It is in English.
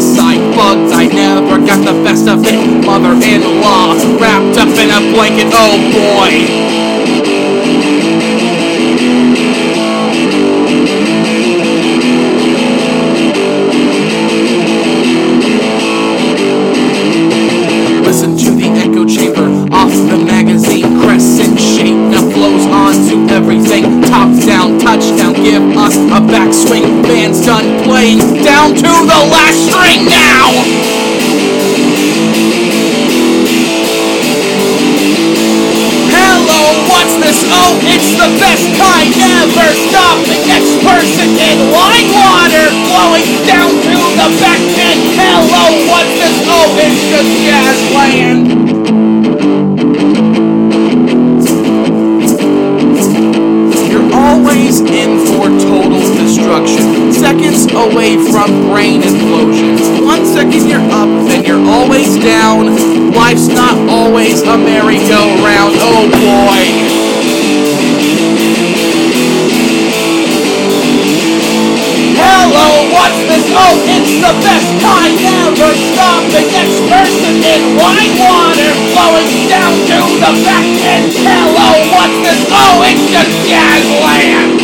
lost. I bugged, I never got the best of it. Mother in law, wrapped up in a blanket, oh boy. Listen to the down to the last string now. Hello, what's this? Oh, it's the best kind ever. Stop the next person in line water flowing down to the back end. Hello, what's this? Oh, it's just jazz land. Seconds away from brain implosion. One second you're up, then you're always down. Life's not always a merry-go-round. Oh boy. Hello, what's this? Oh, it's the best kind ever. Stop the next person in wine water flowing down to the back end. Hello, what's this? Oh, it's just jazz land.